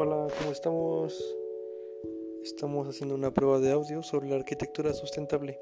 Hola, ¿cómo estamos? Estamos haciendo una prueba de audio sobre la arquitectura sustentable.